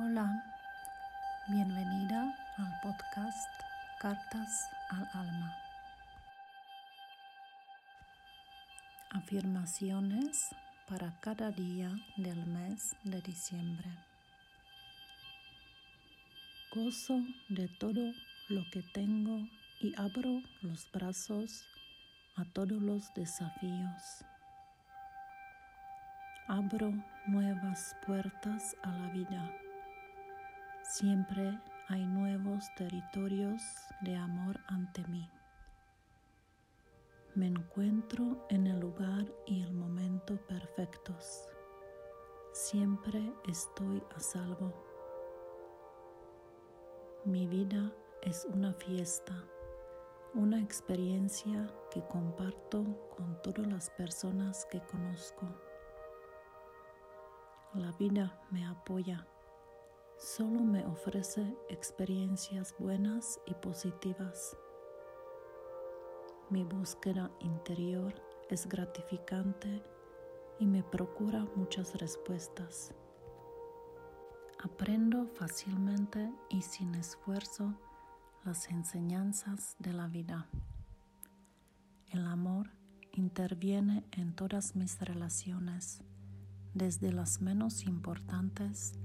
Hola, bienvenida al podcast Cartas al Alma. Afirmaciones para cada día del mes de diciembre. Gozo de todo lo que tengo y abro los brazos a todos los desafíos. Abro nuevas puertas a la vida Siempre hay nuevos territorios de amor ante mí. Me encuentro en el lugar y el momento perfectos. Siempre estoy a salvo. Mi vida es una fiesta, una experiencia que comparto con todas las personas que conozco. La vida me apoya solo me ofrece experiencias buenas y positivas. Mi búsqueda interior es gratificante y me procura muchas respuestas. Aprendo fácilmente y sin esfuerzo las enseñanzas de la vida. El amor interviene en todas mis relaciones, desde las menos importantes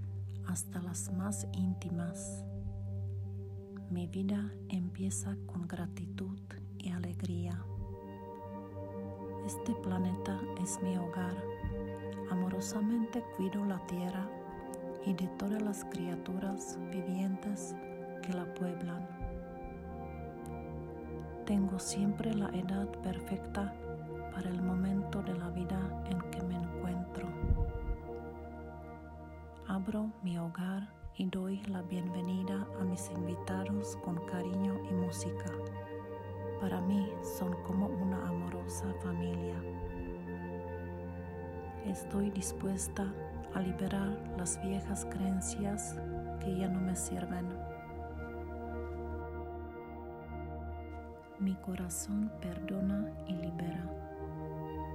hasta las más íntimas. Mi vida empieza con gratitud y alegría. Este planeta es mi hogar. Amorosamente cuido la tierra y de todas las criaturas vivientes que la pueblan. Tengo siempre la edad perfecta para el momento de la vida en que me encuentro. Mi hogar y doy la bienvenida a mis invitados con cariño y música. Para mí son como una amorosa familia. Estoy dispuesta a liberar las viejas creencias que ya no me sirven. Mi corazón perdona y libera.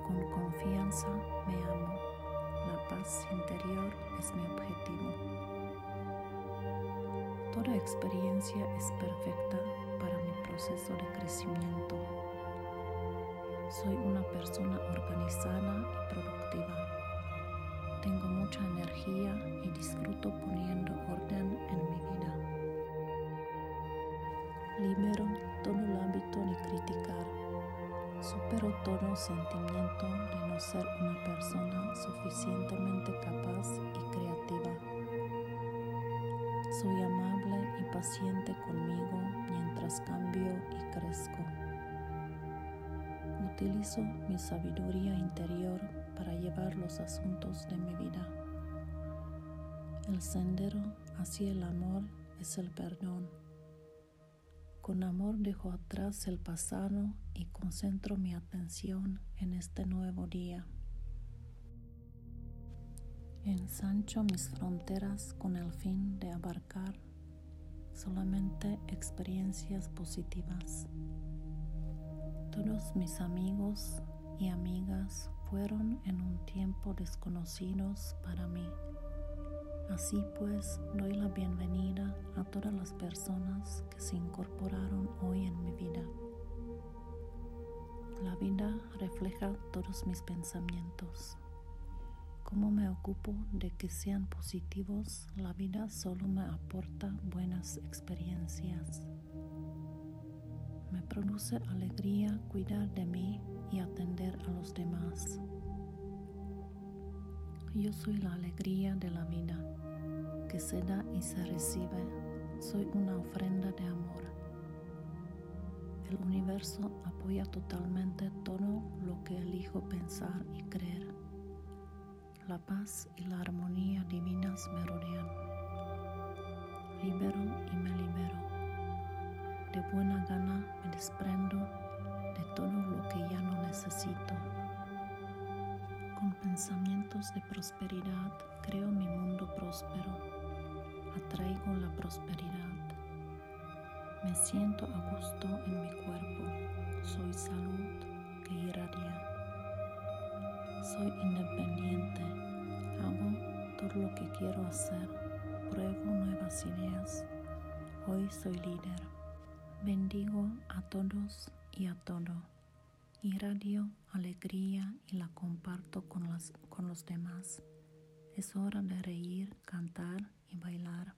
Con confianza me amo. La paz interior es mi objetivo. Toda experiencia es perfecta para mi proceso de crecimiento. Soy una persona organizada y productiva. Tengo mucha energía y disfruto poniendo orden en mi vida. Libero todo el hábito de criticar. Supero todo sentimiento de ser una persona suficientemente capaz y creativa. Soy amable y paciente conmigo mientras cambio y crezco. Utilizo mi sabiduría interior para llevar los asuntos de mi vida. El sendero hacia el amor es el perdón. Con amor dejo atrás el pasado y concentro mi atención en este nuevo día. Ensancho mis fronteras con el fin de abarcar solamente experiencias positivas. Todos mis amigos y amigas fueron en un tiempo desconocidos para mí. Así pues, doy la bienvenida a todas las personas que se incorporaron hoy en mi vida. La vida refleja todos mis pensamientos. Como me ocupo de que sean positivos, la vida solo me aporta buenas experiencias. Me produce alegría cuidar de mí y atender a los demás. Yo soy la alegría de la vida, que se da y se recibe. Soy una ofrenda de amor. El universo apoya totalmente todo lo que elijo pensar y creer. La paz y la armonía divinas me rodean. Libero y me libero. De buena gana me desprendo de todo lo que ya no necesito. Con pensamientos de prosperidad creo mi mundo próspero. Atraigo la prosperidad. Me siento a gusto en mi cuerpo. Soy salud que irradia. Soy independiente. Hago todo lo que quiero hacer. pruebo nuevas ideas. Hoy soy líder. Bendigo a todos y a todo. Irradio alegría y la comparto con, las, con los demás. Es hora de reír, cantar y bailar.